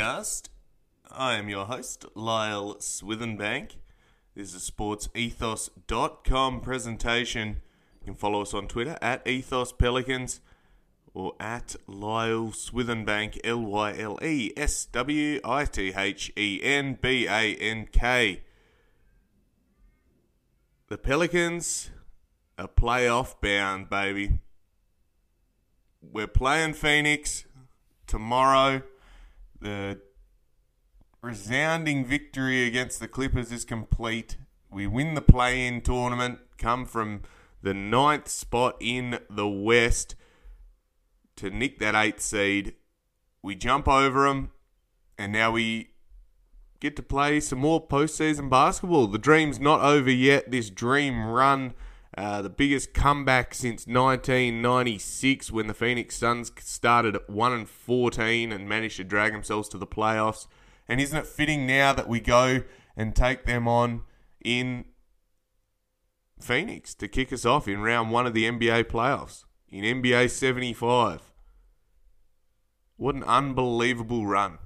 Podcast. I am your host, Lyle Swithenbank. This is a sportsethos.com presentation. You can follow us on Twitter at Ethos Pelicans or at Lyle Swithenbank, L Y L E S W I T H E N B A N K. The Pelicans are playoff bound, baby. We're playing Phoenix tomorrow. The resounding victory against the Clippers is complete. We win the play in tournament, come from the ninth spot in the West to nick that eighth seed. We jump over them, and now we get to play some more postseason basketball. The dream's not over yet. This dream run, uh, the biggest comeback since 1996, when the Phoenix Suns started at one and 14 and managed to drag themselves to the playoffs. And isn't it fitting now that we go and take them on in Phoenix to kick us off in round one of the NBA playoffs in NBA 75? What an unbelievable run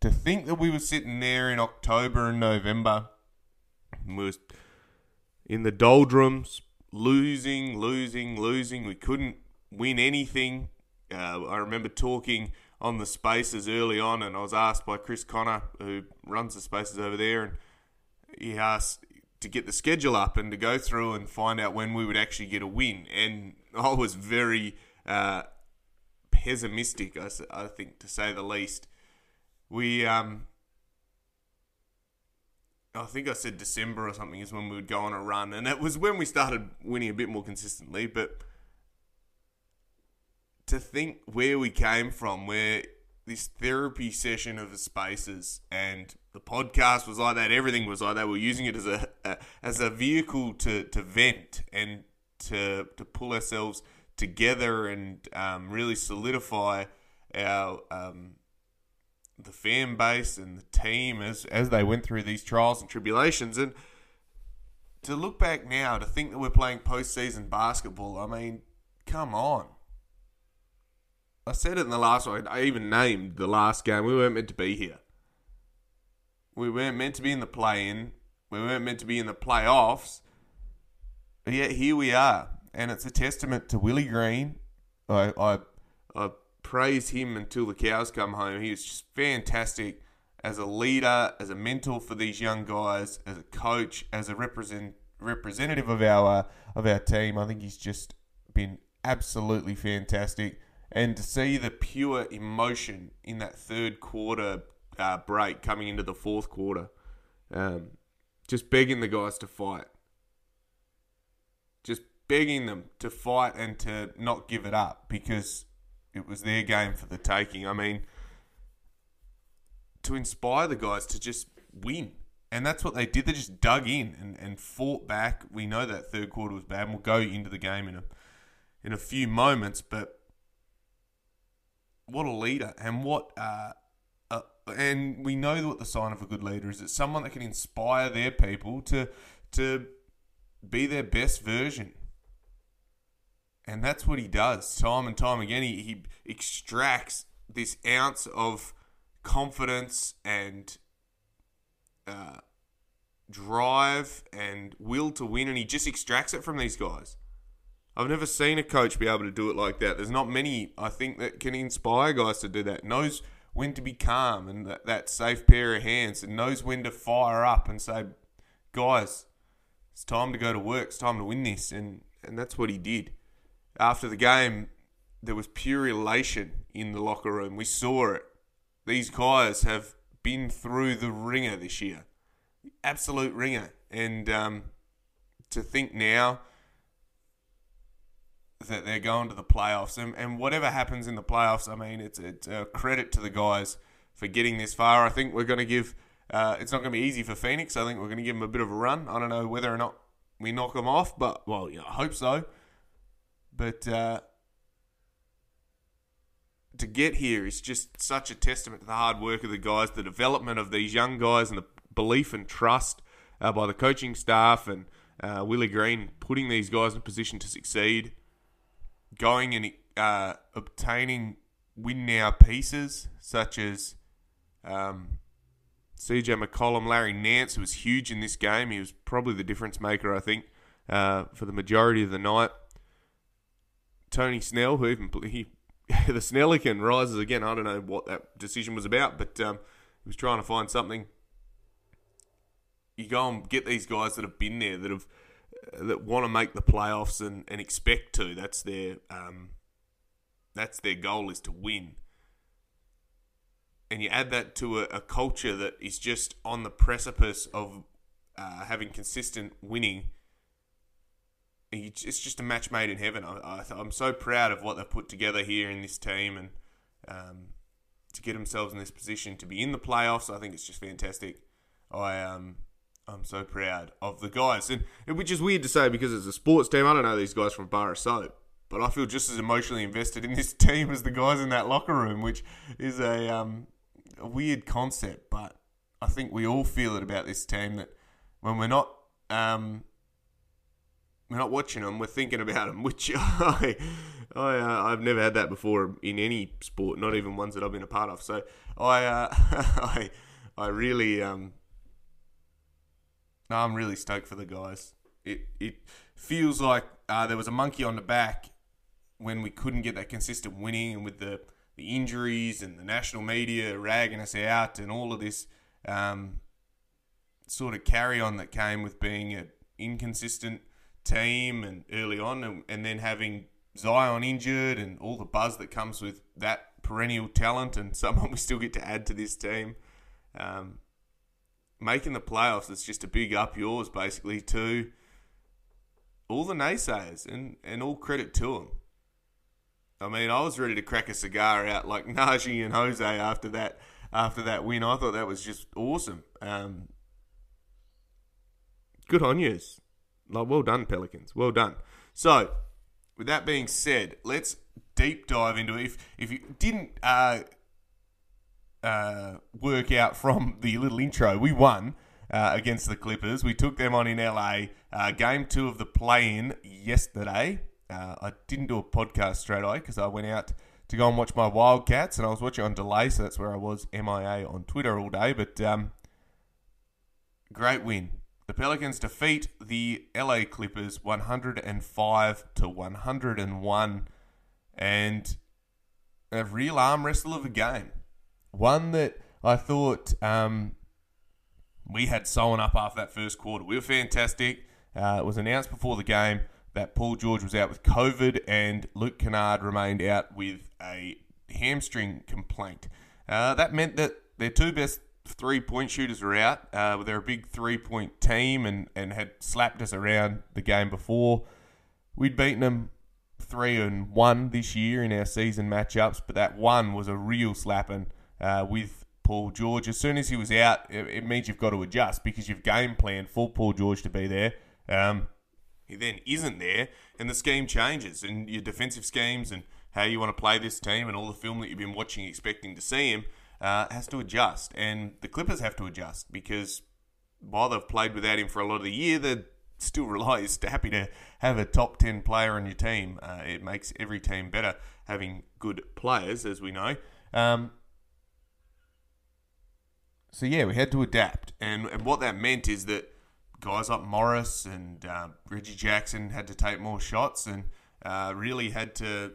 to think that we were sitting there in October and November, and we was in the doldrums, losing, losing, losing. We couldn't win anything. Uh, I remember talking on the spaces early on, and I was asked by Chris Connor, who runs the spaces over there, and he asked to get the schedule up and to go through and find out when we would actually get a win. And I was very uh, pessimistic, I think, to say the least we um I think I said December or something is when we would go on a run, and it was when we started winning a bit more consistently. But to think where we came from, where this therapy session of the spaces and the podcast was like that, everything was like that. We are using it as a, a as a vehicle to to vent and to to pull ourselves together and um, really solidify our um, the fan base and the team as as they went through these trials and tribulations. And to look back now to think that we're playing postseason basketball I mean come on. I said it in the last one I even named the last game. We weren't meant to be here. We weren't meant to be in the play-in. We weren't meant to be in the playoffs. But yet here we are. And it's a testament to Willie Green. I I, I praise him until the cows come home. He was just fantastic as a leader, as a mentor for these young guys, as a coach, as a represent representative of our of our team. I think he's just been absolutely fantastic. And to see the pure emotion in that third quarter uh, break coming into the fourth quarter, um, just begging the guys to fight, just begging them to fight and to not give it up because it was their game for the taking. I mean, to inspire the guys to just win. And that's what they did. They just dug in and, and fought back. We know that third quarter was bad, and we'll go into the game in a in a few moments. But what a leader, and what uh, uh, and we know what the sign of a good leader is. It's someone that can inspire their people to to be their best version. And that's what he does time and time again. He, he extracts this ounce of confidence and uh, drive and will to win, and he just extracts it from these guys. I've never seen a coach be able to do it like that. There's not many, I think, that can inspire guys to do that. Knows when to be calm and that, that safe pair of hands, and knows when to fire up and say, guys, it's time to go to work. It's time to win this, and and that's what he did. After the game, there was pure elation in the locker room. We saw it. These guys have been through the ringer this year, absolute ringer, and um, to think now that they're going to the playoffs and, and whatever happens in the playoffs, I mean, it's it's a credit to the guys for getting this far. I think we're going to give. Uh, it's not going to be easy for Phoenix. I think we're going to give them a bit of a run. I don't know whether or not we knock them off, but well, yeah, I hope so. But uh, to get here is just such a testament to the hard work of the guys, the development of these young guys, and the belief and trust uh, by the coaching staff and uh, Willie Green putting these guys in position to succeed, going and uh, obtaining win now pieces such as um, CJ McCollum, Larry Nance, who was huge in this game. He was probably the difference maker, I think, uh, for the majority of the night. Tony Snell, who even he the Snellican rises again. I don't know what that decision was about, but um, he was trying to find something. You go and get these guys that have been there, that have uh, that want to make the playoffs and, and expect to. That's their um, that's their goal is to win. And you add that to a, a culture that is just on the precipice of uh, having consistent winning it's just a match made in heaven. I, am so proud of what they've put together here in this team and um, to get themselves in this position to be in the playoffs. I think it's just fantastic. I um, I'm so proud of the guys, and which is weird to say because it's a sports team. I don't know these guys from Bar of Soap, but I feel just as emotionally invested in this team as the guys in that locker room, which is a um, a weird concept. But I think we all feel it about this team that when we're not um, we're not watching them, we're thinking about them, which I, I uh, I've never had that before in any sport, not even ones that I've been a part of. So I uh, I I really um I'm really stoked for the guys. It it feels like uh, there was a monkey on the back when we couldn't get that consistent winning, and with the the injuries and the national media ragging us out, and all of this um, sort of carry on that came with being an inconsistent team and early on, and, and then having Zion injured and all the buzz that comes with that perennial talent and someone we still get to add to this team. Um, making the playoffs, it's just a big up yours basically to all the naysayers and, and all credit to them. I mean, I was ready to crack a cigar out like Naji and Jose after that after that win. I thought that was just awesome. Um, good on yous. Like, well done, Pelicans. Well done. So, with that being said, let's deep dive into it. If, if you didn't uh, uh, work out from the little intro, we won uh, against the Clippers. We took them on in LA. Uh, game two of the play in yesterday. Uh, I didn't do a podcast straight away because I went out to go and watch my Wildcats and I was watching on delay, so that's where I was MIA on Twitter all day. But um, great win the Pelicans defeat the LA Clippers 105 to 101 and a real arm wrestle of a game. One that I thought um, we had sewn up after that first quarter. We were fantastic. Uh, it was announced before the game that Paul George was out with COVID and Luke Kennard remained out with a hamstring complaint. Uh, that meant that their two best three point shooters are out. Uh, they're a big three point team and, and had slapped us around the game before. We'd beaten them three and one this year in our season matchups, but that one was a real slapping uh, with Paul George. As soon as he was out, it, it, means you've got to adjust because you've game planned for Paul George to be there. Um, he then isn't there, and the scheme changes, and your defensive schemes and how you want to play this team and all the film that you've been watching, expecting to see him uh, has to adjust, and the Clippers have to adjust because while they've played without him for a lot of the year, they're still rely happy to have a top 10 player on your team. Uh, it makes every team better having good players, as we know. Um, so, yeah, we had to adapt. And, and what that meant is that guys like Morris and uh, Reggie Jackson had to take more shots and uh, really had to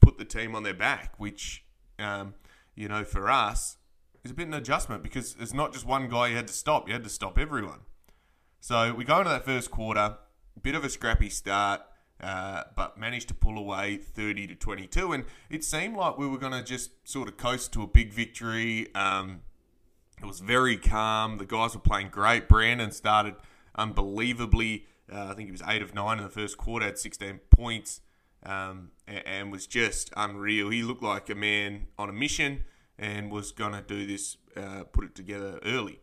put the team on their back, which um, you know, for us, is a bit of an adjustment because it's not just one guy you had to stop, you had to stop everyone. So we go into that first quarter, bit of a scrappy start. uh, but managed to pull away 30 to 22. And it seemed like we were going to just sort of coast to a big victory. Um, it was very calm. The guys were playing great. Brandon started unbelievably. Uh, I think he was 8 of 9 in the first quarter, had 16 points, um, and, and, was just unreal. He looked like a man on a mission and was going to do this, uh, put it together early.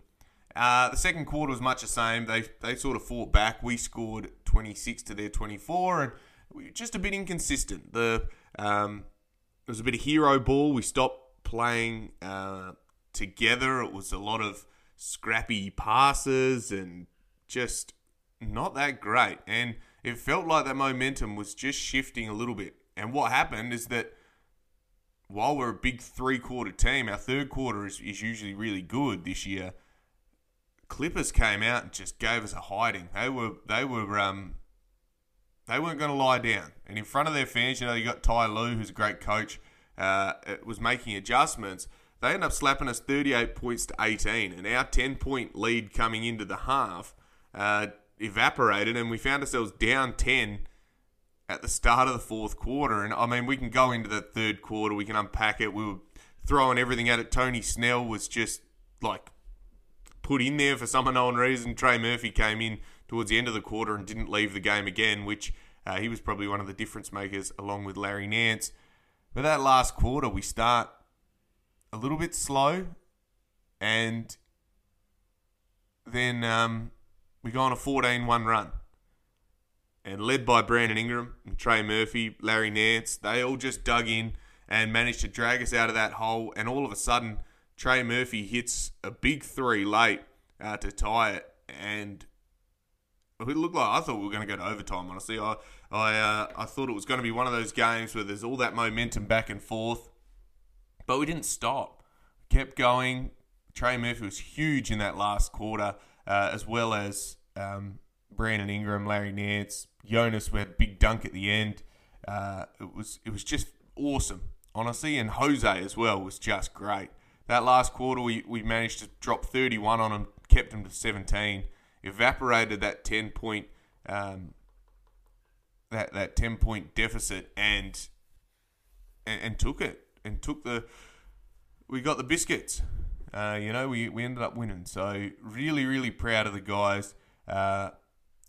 Uh, the second quarter was much the same. They they sort of fought back. We scored 26 to their 24, and we were just a bit inconsistent. The um, it was a bit of hero ball. We stopped playing uh, together. It was a lot of scrappy passes and just not that great. And it felt like that momentum was just shifting a little bit. And what happened is that while we're a big three quarter team, our third quarter is, is usually really good this year. Clippers came out and just gave us a hiding. They were they were um they weren't going to lie down. And in front of their fans, you know, you got Ty Lue, who's a great coach, uh, was making adjustments. They end up slapping us 38 points to 18, and our 10 point lead coming into the half uh, evaporated, and we found ourselves down 10 at the start of the fourth quarter. And I mean, we can go into the third quarter, we can unpack it. We were throwing everything at it. Tony Snell was just like put in there for some unknown reason. Trey Murphy came in towards the end of the quarter and didn't leave the game again, which uh, he was probably one of the difference makers along with Larry Nance. But that last quarter, we start a little bit slow and then um, we go on a 14 1 run. And led by Brandon Ingram Trey Murphy, Larry Nance, they all just dug in and managed to drag us out of that hole. And all of a sudden, Trey Murphy hits a big three late uh, to tie it, and it looked like I thought we were going to go to overtime. Honestly, I I uh, I thought it was going to be one of those games where there's all that momentum back and forth, but we didn't stop. Kept going. Trey Murphy was huge in that last quarter, uh, as well as um, Brandon Ingram, Larry Nance, Jonas with a big dunk at the end. Uh, it was it was just awesome, honestly, and Jose as well was just great. That last quarter, we, we managed to drop 31 on them, kept them to 17, evaporated that 10 point um, that that 10 point deficit and, and, and took it and took the we got the biscuits. Uh, you know, we, we ended up winning. So really, really proud of the guys. Uh,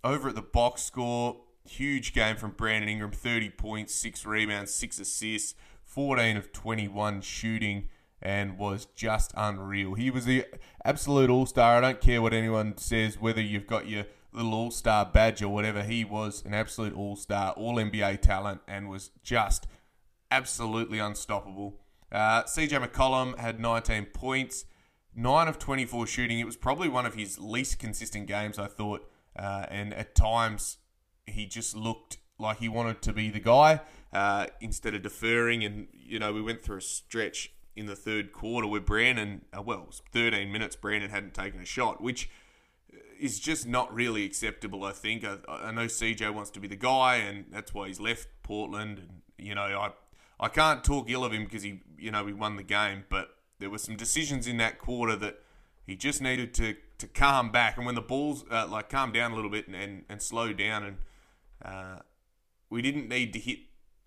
over at the box score, huge game from Brandon Ingram, 30 points, 6 rebounds, 6 assists, 14 of 21 shooting and was just unreal. He was the absolute all star. I don't care what anyone says, whether you've got your little all star badge or whatever. He was an absolute all star, all NBA talent, and was just absolutely unstoppable. Uh, CJ McCollum had 19 points, 9 of 24 shooting. It was probably one of his least consistent games, I thought. Uh, and at times, he just looked like he wanted to be the guy uh, instead of deferring. And, you know, we went through a stretch in the third quarter where Brandon, uh, well, it was 13 minutes, Brandon hadn't taken a shot, which is just not really acceptable, I think. I, I know CJ wants to be the guy, and that's why he's left Portland. And, you know, I, I can't talk ill of him because he, you know, we won the game, but there were some decisions in that quarter that he just needed to, to calm back. And when the balls, uh, like, calm down a little bit and, and, and slow down, and uh, we didn't need to hit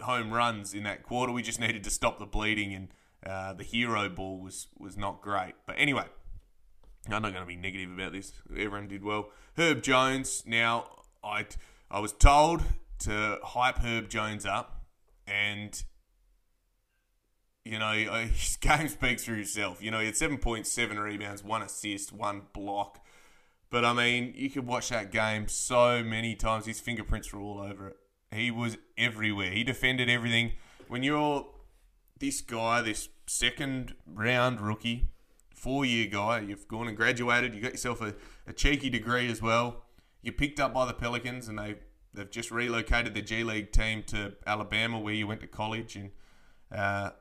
home runs in that quarter. We just needed to stop the bleeding and uh, the hero ball was was not great. But anyway, I'm not going to be negative about this. Everyone did well. Herb Jones. Now I I was told to hype Herb Jones up, and you know his game speaks for itself. You know he had seven points, seven rebounds, one assist, one block. But I mean, you could watch that game so many times. His fingerprints were all over it. He was everywhere. He defended everything. When you're this guy, this second round rookie, four year guy. You've gone and graduated. You got yourself a, a cheeky degree as well. You're picked up by the Pelicans, and they they've just relocated the G League team to Alabama, where you went to college, and uh,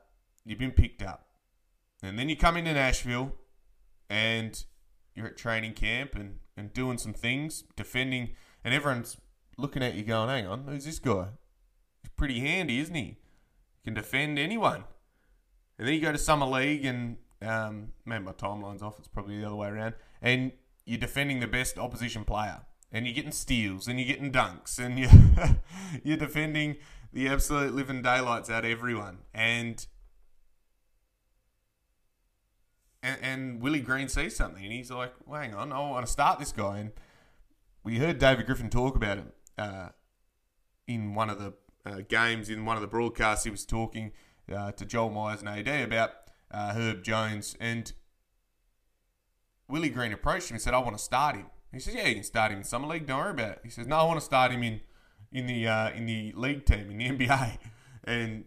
you've been picked up. And then you come into Nashville, and you're at training camp and, and doing some things, defending, and everyone's looking at you going, hang on, who's this guy? He's pretty handy, isn't he? He can defend anyone. And then you go to summer league, and um, man, my timeline's off. It's probably the other way around. And you're defending the best opposition player, and you're getting steals and you're getting dunks and you're, you're defending the absolute living daylights out of everyone. And, and and Willie Green sees something and he's like, well, hang on, I want to start this guy. And we heard David Griffin talk about him uh, in one of the uh, games, in one of the broadcasts. He was talking uh, to Joel Meyers and AD about uh, Herb Jones. And Willie Green approached him and said, I want to start him. He says, "Yeah, you can start him in summer league. Don't worry about it." He says, "No, I want to start him in in the uh, in the league team in the NBA." And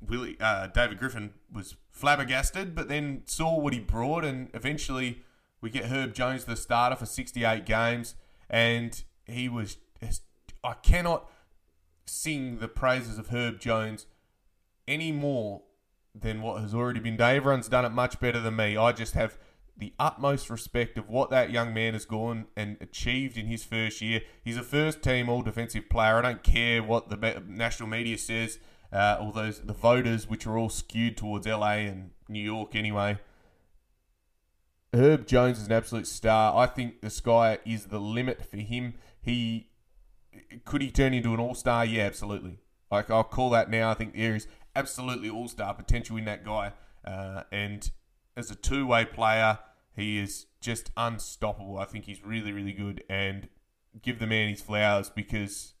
Willie uh, David Griffin was flabbergasted, but then saw what he brought, and eventually we get Herb Jones the starter for 68 games, and he was. I cannot sing the praises of Herb Jones any more than what has already been done. Everyone's done it much better than me. I just have the utmost respect of what that young man has gone and achieved in his first year. He's a first team all defensive player. I don't care what the national media says, uh, all those the voters, which are all skewed towards LA and New York anyway. Herb Jones is an absolute star. I think the sky is the limit for him. He could he turn into an all star? Yeah, absolutely. Like I'll call that now. I think there is absolutely all star potential in that guy. Uh, and as a two way player, he is just unstoppable. I think he's really, really good. And give the man his flowers because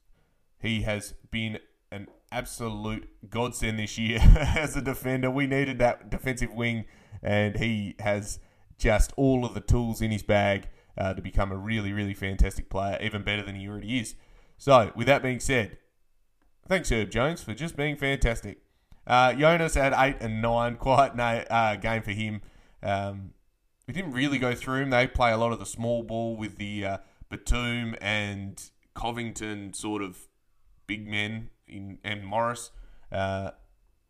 he has been an absolute godsend this year as a defender. We needed that defensive wing, and he has just all of the tools in his bag uh, to become a really, really fantastic player, even better than he already is. So, with that being said, thanks, Herb Jones, for just being fantastic. Uh, Jonas had 8 and 9, quite a uh, game for him. Um, we didn't really go through them. They play a lot of the small ball with the uh, Batum and Covington sort of big men in and Morris. Uh,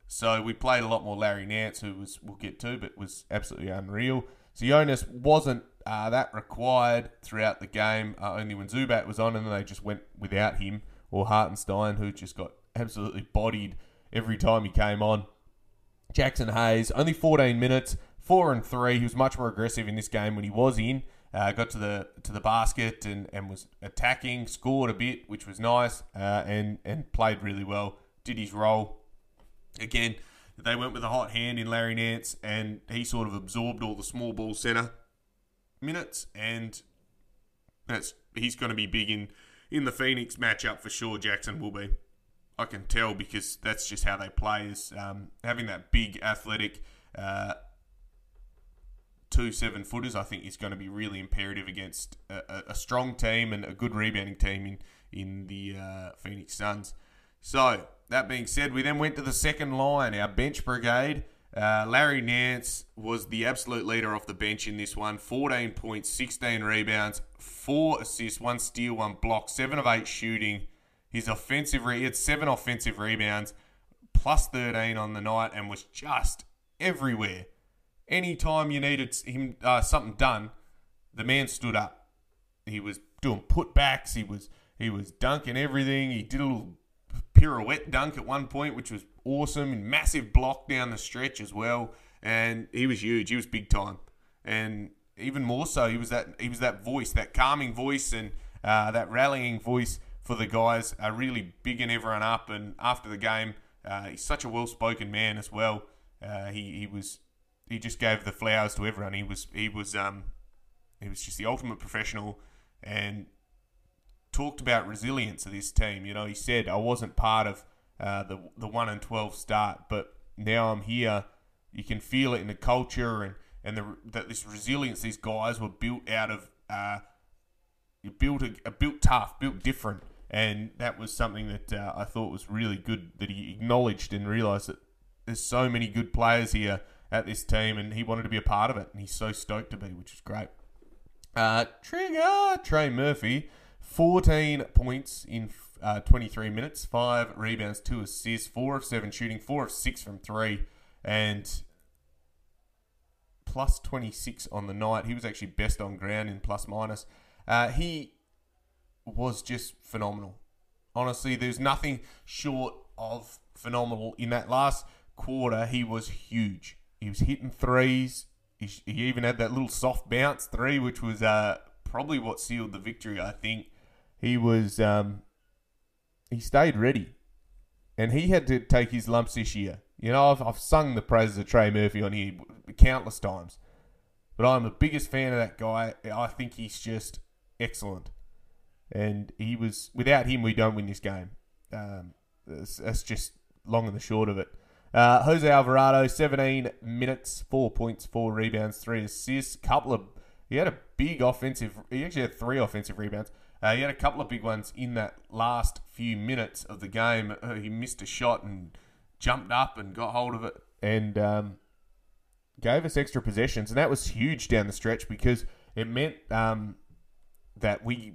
so we played a lot more Larry Nance, who was we'll get to, but was absolutely unreal. Jonas wasn't uh, that required throughout the game. Uh, only when Zubac was on, and then they just went without him or Hartenstein, who just got absolutely bodied every time he came on. Jaxson Hayes, only 14 minutes, four and three. He was much more aggressive in this game when he was in. Uh, got to the to the basket and, and was attacking, scored a bit, which was nice, uh, and and played really well. Did his role. Again, they went with a hot hand in Larry Nance, and he sort of absorbed all the small ball center minutes, and that's he's going to be big in in the Phoenix matchup for sure. Jaxson will be. I can tell because that's just how they play. Is um, having that big athletic. Uh, two seven footers, I think is going to be really imperative against a, a strong team and a good rebounding team in in the uh, Phoenix Suns. So that being said, we then went to the second line, our bench brigade. Uh, Larry Nance was the absolute leader off the bench in this one. 14 points, 16 rebounds, 4 assists, 1 steal, 1 block, 7 of 8 shooting. His offensive, re- he had 7 offensive rebounds, plus 13 on the night, and was just everywhere anytime you needed him uh, something done, the man stood up. He was doing putbacks. He was he was dunking everything. He did a little pirouette dunk at one point, which was awesome, and massive block down the stretch as well. And he was huge. He was big time, and even more so, he was that he was that voice, that calming voice, and uh, that rallying voice for the guys, uh, really bigging everyone up. And after the game, uh, he's such a well-spoken man as well. Uh, he he was he just gave the flowers to everyone. He was he was um he was just the ultimate professional and talked about resilience of this team. You know, he said I wasn't part of uh, the the one and twelve start, but now I'm here. You can feel it in the culture and and the, that this resilience these guys were built out of. Uh, built a, built tough, built different, and that was something that uh, I thought was really good that he acknowledged and realised that there's so many good players here at this team, and he wanted to be a part of it, and he's so stoked to be, which is great. Uh, trigger Trey Murphy, 14 points in uh, 23 minutes, five rebounds, two assists, four of seven shooting, four of six from three, and plus 26 on the night. He was actually best on ground in plus minus. Uh, he was just phenomenal. Honestly, there's nothing short of phenomenal in that last quarter. He was huge. He was hitting threes. He, he even had that little soft bounce three, which was uh, probably what sealed the victory, I think. he was um, he stayed ready, and he had to take his lumps this year. You know, I've, I've sung the praises of Trey Murphy on here countless times, but I'm the biggest fan of that guy. I think he's just excellent, and he was without him we don't win this game. Um, that's, that's just long and the short of it. Uh, Jose Alvarado, 17 minutes, four points, four rebounds, three assists. Couple of he had a big offensive. He actually had three offensive rebounds. Uh, he had a couple of big ones in that last few minutes of the game. Uh, he missed a shot and jumped up and got hold of it and um, gave us extra possessions, and that was huge down the stretch because it meant um, that we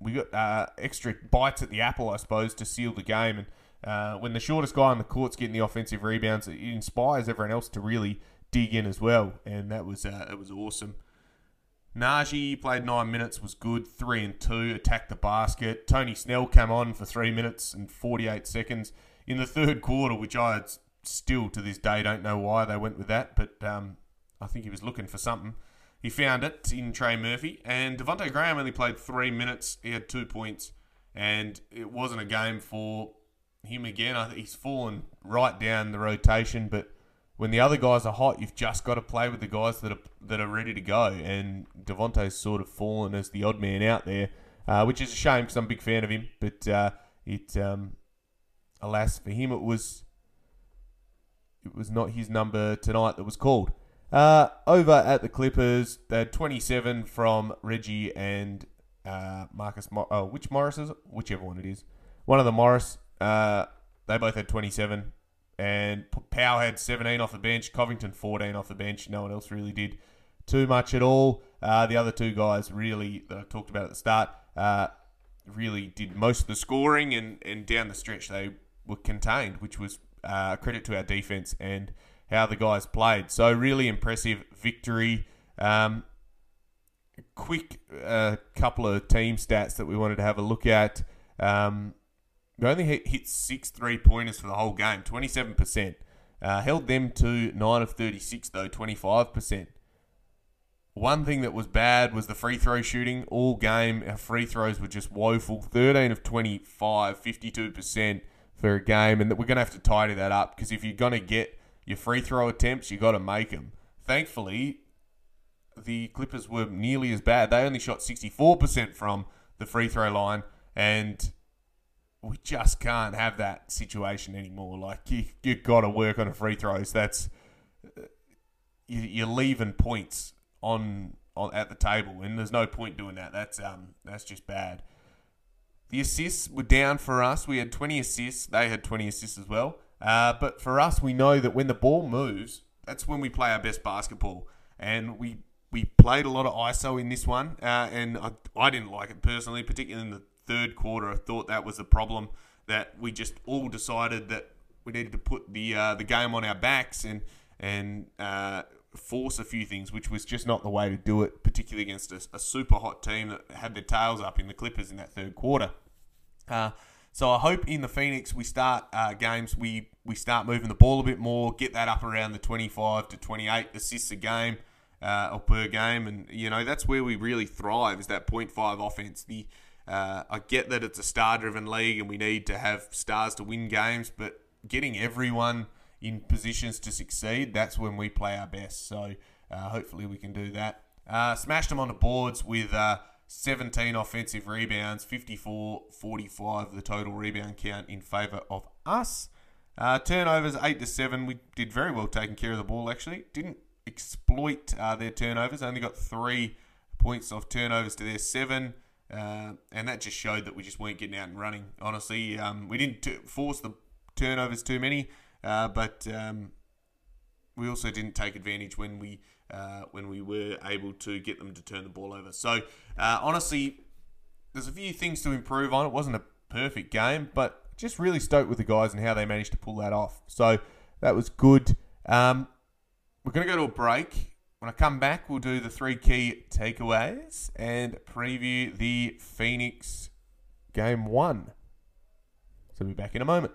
we got uh, extra bites at the apple, I suppose, to seal the game. And uh, when the shortest guy on the court's getting the offensive rebounds, it inspires everyone else to really dig in as well, and that was uh, it was awesome. Naji played nine minutes, was good, three and two, attacked the basket. Tony Snell came on for three minutes and 48 seconds in the third quarter, which I still to this day don't know why they went with that, but um, I think he was looking for something. He found it in Trey Murphy, and Devonte Graham only played three minutes. He had two points, and it wasn't a game for him again. I think he's fallen right down the rotation, but when the other guys are hot, you've just got to play with the guys that are that are ready to go. And Devonte's sort of fallen as the odd man out there, uh, which is a shame because I'm a big fan of him. But uh, it, um, alas for him, it was it was not his number tonight that was called. Uh, over at the Clippers, they had 27 from Reggie and uh, Marcus. Oh, which Morris is it? Whichever one it is. One of the Morris. Uh, they both had 27 and Powell had 17 off the bench, Covington 14 off the bench. No one else really did too much at all. Uh, the other two guys really that I talked about at the start uh, really did most of the scoring, and, and down the stretch they were contained, which was uh, credit to our defense and how the guys played. So really impressive victory. Um, quick uh, couple of team stats that we wanted to have a look at. Um, we only hit, six three pointers for the whole game, 27%. Uh, held them to 9 of 36, though, 25%. One thing that was bad was the free throw shooting. All game, our free throws were just woeful. 13 of 25, 52% for a game. And we're going to have to tidy that up because if you're going to get your free throw attempts, you got to make them. Thankfully, the Clippers were nearly as bad. They only shot 64% from the free throw line. And we just can't have that situation anymore. Like you, you got to work on a free throws. That's you, you're leaving points on on at the table, and there's no point doing that. That's um that's just bad. The assists were down for us. We had 20 assists. They had 20 assists as well. Uh, but for us, we know that when the ball moves, that's when we play our best basketball. And we we played a lot of ISO in this one, uh, and I, I didn't like it personally, particularly in the third quarter. I thought that was a problem that we just all decided that we needed to put the uh, the game on our backs and and uh, force a few things, which was just not the way to do it, particularly against a, a super hot team that had their tails up in the Clippers in that third quarter. Uh, so I hope in the Phoenix we start uh, games we we start moving the ball a bit more, get that up around the 25 to 28 assists a game uh, or per game, and you know that's where we really thrive is that 0.5 offense. The uh, I get that it's a star driven league and we need to have stars to win games, but getting everyone in positions to succeed, that's when we play our best. So uh, hopefully we can do that. Uh, smashed them on the boards with uh, 17 offensive rebounds, 54 45 the total rebound count in favour of us. Uh, turnovers 8 to 7. We did very well taking care of the ball actually. Didn't exploit uh, their turnovers, only got three points off turnovers to their seven. Uh, and that just showed that we just weren't getting out and running. Honestly, um, we didn't t- force the turnovers too many, uh, but um, we also didn't take advantage when we uh, when we were able to get them to turn the ball over. So uh, honestly, there's a few things to improve on. It wasn't a perfect game, but just really stoked with the guys and how they managed to pull that off. So that was good. Um, we're going to go to a break. When I come back, we'll do the three key takeaways and preview the Phoenix game one. So we'll be back in a moment.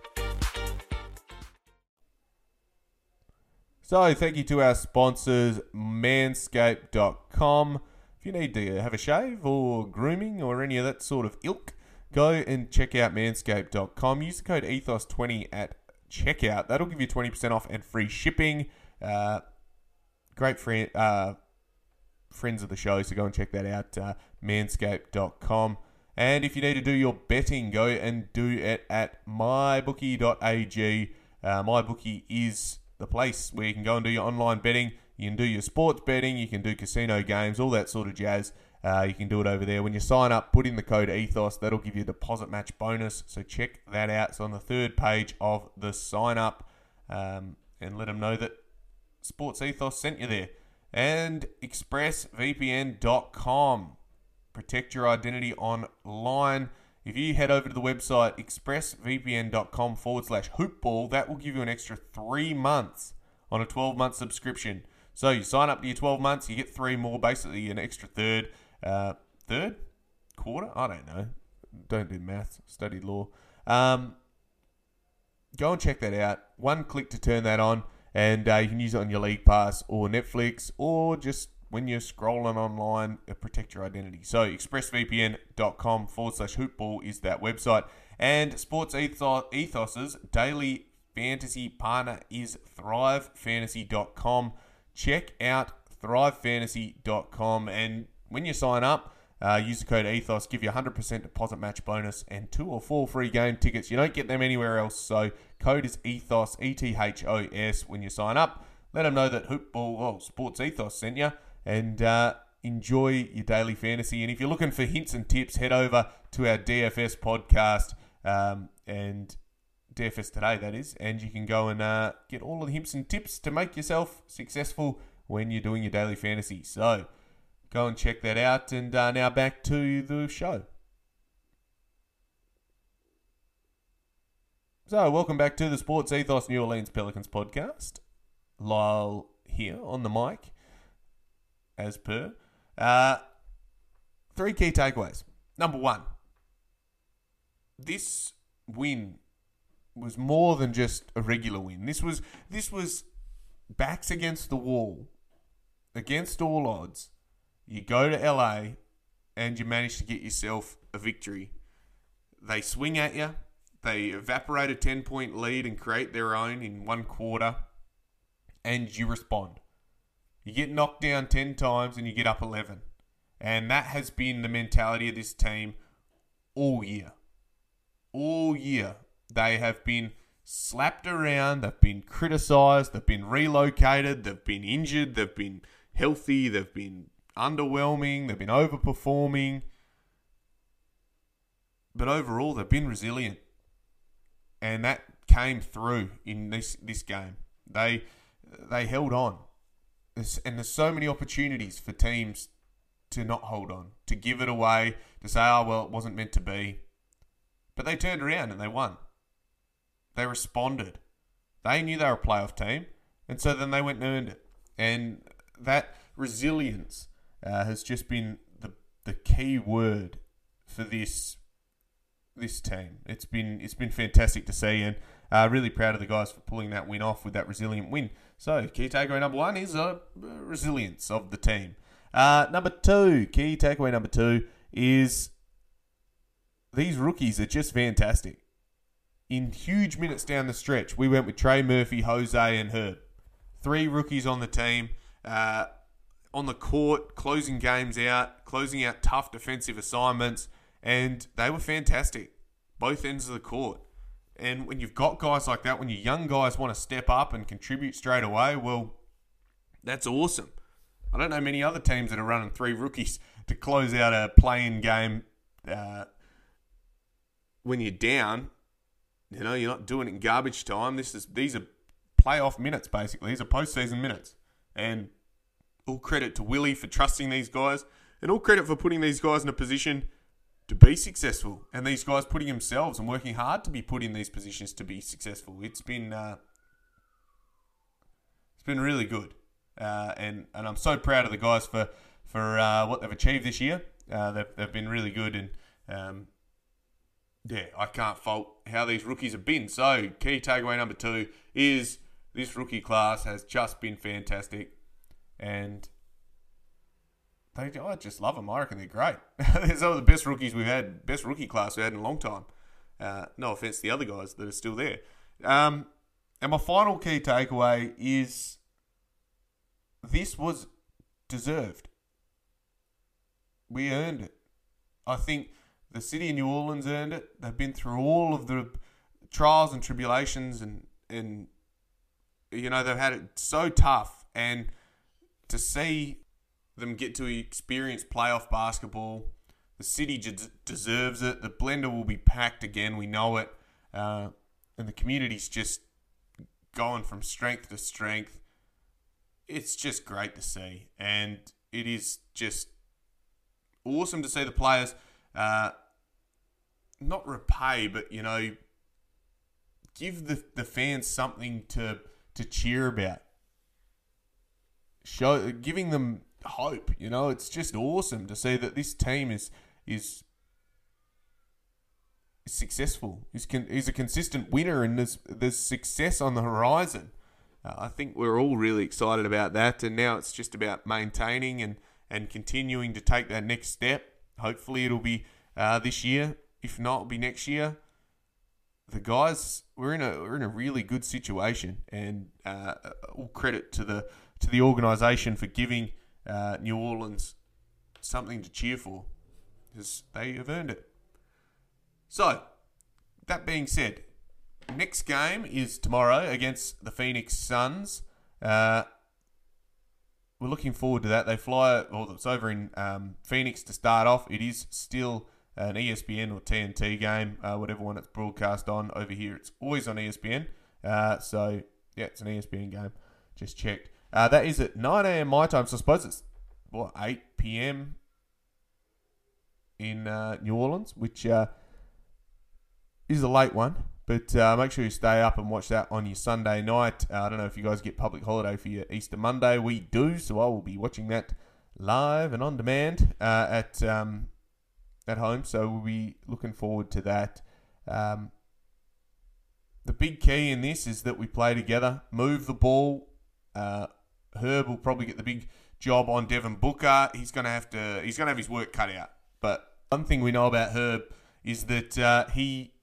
So, thank you to our sponsors, manscaped.com. If you need to have a shave or grooming or any of that sort of ilk, go and check out manscaped.com. Use the code ETHOS20 at checkout. That'll give you 20% off and free shipping. Uh, great friend, uh, friends of the show, so go and check that out, uh, manscaped.com. And if you need to do your betting, go and do it at mybookie.ag. Uh, MyBookie is the place where you can go and do your online betting. You can do your sports betting, you can do casino games, all that sort of jazz. Uh, you can do it over there. When you sign up, put in the code ETHOS. That'll give you a deposit match bonus. So check that out. It's on the third page of the sign up. Um, and let them know that Sports Ethos sent you there. And expressvpn.com. Protect your identity online. If you head over to the website expressvpn.com forward slash hoopball, that will give you an extra three months on a 12 month subscription. So you sign up to your 12 months, you get three more, basically an extra third, uh, third quarter. I don't know. Don't do maths. Studied law. Um, go and check that out. One click to turn that on, and uh, you can use it on your League Pass or Netflix or just when you're scrolling online, protect your identity. So expressvpn.com forward slash hoopball is that website. And Sports Ethos, Ethos's daily fantasy partner is thrivefantasy.com. Check out thrivefantasy.com. And when you sign up, uh, use the code ETHOS, give you 100% deposit match bonus and two or four free game tickets. You don't get them anywhere else. So code is ETHOS, E T H O S, when you sign up. Let them know that Hoopball, well, Sports Ethos sent you and uh, enjoy your daily fantasy. And if you're looking for hints and tips, head over to our DFS podcast um, and DFS today, that is, and you can go and uh, get all of the hints and tips to make yourself successful when you're doing your daily fantasy. So go and check that out. And uh, now back to the show. So, welcome back to the Sports Ethos New Orleans Pelicans podcast. Lyle here on the mic as per. Uh, three key takeaways. Number one, this win was more than just a regular win. This was this was backs against the wall, against all odds. You go to LA and you manage to get yourself a victory. They swing at you. They evaporate a 10 point lead and create their own in one quarter, and you respond. You get knocked down 10 times and you get up 11. And that has been the mentality of this team all year. All year. They have been slapped around, they've been criticised, they've been relocated, they've been injured, they've been healthy, they've been underwhelming, they've been overperforming. But overall, they've been resilient. And that came through in this, this game. They they held on. There's, and there's so many opportunities for teams to not hold on, to give it away, to say, oh, well, it wasn't meant to be. But they turned around and they won. They responded. They knew they were a playoff team, and so then they went and earned it. And that resilience uh, has just been the the key word for this this team. It's been it's been fantastic to see, and uh, really proud of the guys for pulling that win off with that resilient win. So key takeaway number one is uh, resilience of the team. Uh, number two, key takeaway number two is these rookies are just fantastic. in huge minutes down the stretch, we went with Trey Murphy, Jose, and Herb. Three rookies on the team. Uh, on the court, closing games out, closing out tough defensive assignments, and they were fantastic, both ends of the court. And when you've got guys like that, when your young guys want to step up and contribute straight away, well, that's awesome. I don't know many other teams that are running three rookies to close out a playing game uh, when you're down. You know, you're not doing it in garbage time. This is these are playoff minutes basically. These are postseason minutes, and all credit to Willie for trusting these guys, and all credit for putting these guys in a position to be successful, and these guys putting themselves and working hard to be put in these positions to be successful. It's been uh, it's been really good, uh, and and I'm so proud of the guys for for uh, what they've achieved this year. Uh, they've they've been really good, and um, yeah, I can't fault how these rookies have been. So key takeaway number two is this rookie class has just been fantastic, and they, I just love them. I reckon they're great. they're some of the best rookies we've had, best rookie class we've had in a long time. Uh, no offense to the other guys that are still there. Um, and my final key takeaway is this was deserved. We earned it. I think the city of New Orleans earned it. They've been through all of the trials and tribulations, and and you know they've had it so tough. And to see them get to experience playoff basketball. The city deserves it. The blender will be packed again. We know it. Uh, and the community's just going from strength to strength. It's just great to see. And it is just awesome to see the players uh, not repay, but, you know, give the, the fans something to, to cheer about. Show, giving them hope. You know, it's just awesome to see that this team is is successful. He's con- he's a consistent winner, and there's there's success on the horizon. Uh, I think we're all really excited about that, and now it's just about maintaining and and continuing to take that next step. Hopefully, it'll be uh, this year. If not, it'll be next year. The guys, we're in a we're in a really good situation, and uh, all credit to the to the organisation for giving uh, New Orleans something to cheer for because they have earned it. So, that being said, next game is tomorrow against the Phoenix Suns. Uh, we're looking forward to that. They fly, well, it's over in um, Phoenix to start off. It is still an ESPN or TNT game, uh, whatever one it's broadcast on. Over here, it's always on ESPN. Uh, so, yeah, it's an ESPN game. Just checked. Uh, that is at 9 a.m. my time, so I suppose it's what 8 p.m. in uh, New Orleans, which uh, is a late one. But uh, make sure you stay up and watch that on your Sunday night. Uh, I don't know if you guys get public holiday for your Easter Monday. We do, so I will be watching that live and on demand uh, at um, at home. So we'll be looking forward to that. Um, the big key in this is that we play together, move the ball. Uh, Herb will probably get the big job on Devin Booker. He's going to have to. He's going to have his work cut out. But one thing we know about Herb is that uh, he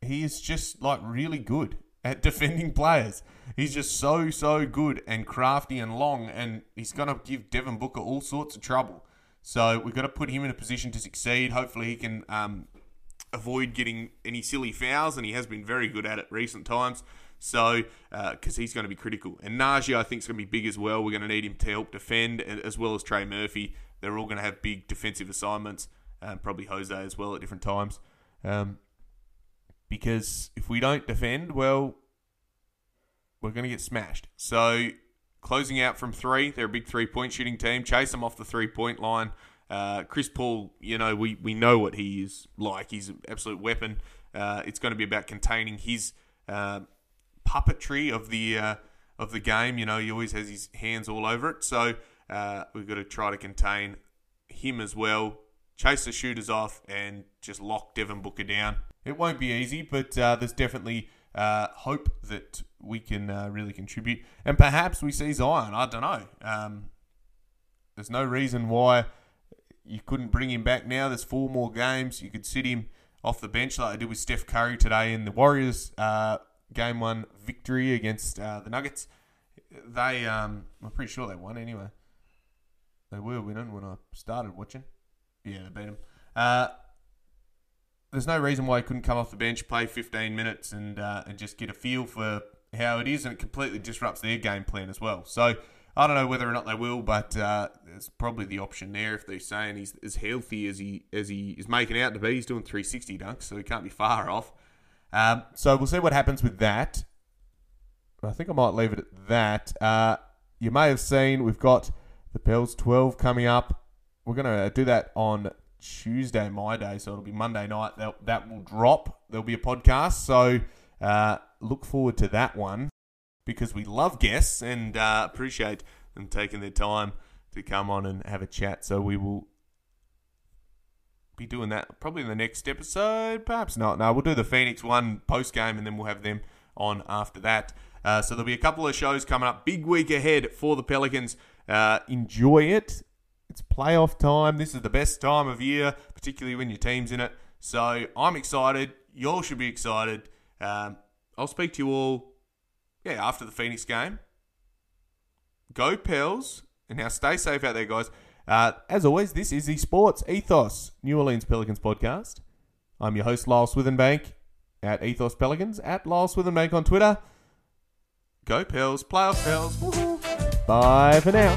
he is just like really good at defending players. He's just so so good and crafty and long, and he's going to give Devin Booker all sorts of trouble. So we've got to put him in a position to succeed. Hopefully, he can um, avoid getting any silly fouls, and he has been very good at it recent times. So, because uh, he's going to be critical. And Naji, I think, is going to be big as well. We're going to need him to help defend, as well as Trey Murphy. They're all going to have big defensive assignments, um, probably Jose as well at different times. Um, because if we don't defend, well, we're going to get smashed. So, closing out from three, they're a big three point shooting team. Chase them off the three point line. Uh, Chris Paul, you know, we, we know what he is like. He's an absolute weapon. Uh, it's going to be about containing his uh, puppetry of the uh, of the game. You know, he always has his hands all over it. So uh, we've got to try to contain him as well. Chase the shooters off and just lock Devin Booker down. It won't be easy, but uh, there's definitely uh, hope that we can uh, really contribute. And perhaps we see Zion. I don't know. Um, there's no reason why you couldn't bring him back now. There's four more games. You could sit him off the bench like I did with Steph Curry today in the Warriors uh, game one victory against uh, the Nuggets. They, um, I'm pretty sure they won anyway. They were winning when I started watching. Yeah, they beat them. Uh, there's no reason why he couldn't come off the bench, play 15 minutes, and uh, and just get a feel for how it is, and it completely disrupts their game plan as well. So I don't know whether or not they will, but uh, there's probably the option there if they're saying he's as healthy as he as he is making out to be. He's doing 360 dunks, so he can't be far off. Um, so we'll see what happens with that. I think I might leave it at that. Uh, you may have seen we've got the Pels 12 coming up. We're going to do that on Tuesday, my day, so it'll be Monday night. That, that will drop. There'll be a podcast, so uh, look forward to that one because we love guests and uh, appreciate them taking their time to come on and have a chat. So we will be doing that probably in the next episode. Perhaps not. No, we'll do the Phoenix one post game and then we'll have them on after that. Uh, so there'll be a couple of shows coming up. Big week ahead for the Pelicans. Uh, enjoy it. It's playoff time. This is the best time of year, particularly when your team's in it. So I'm excited. Y'all should be excited. Um, I'll speak to you all, yeah, after the Phoenix game. Go Pels. And now stay safe out there, guys. Uh, as always, this is the Sports Ethos New Orleans Pelicans podcast. I'm your host, Lyle Swithenbank, at Ethos Pelicans, at Lyle Swithenbank on Twitter. Go Pels, playoff Pels. Woohoo. Bye for now.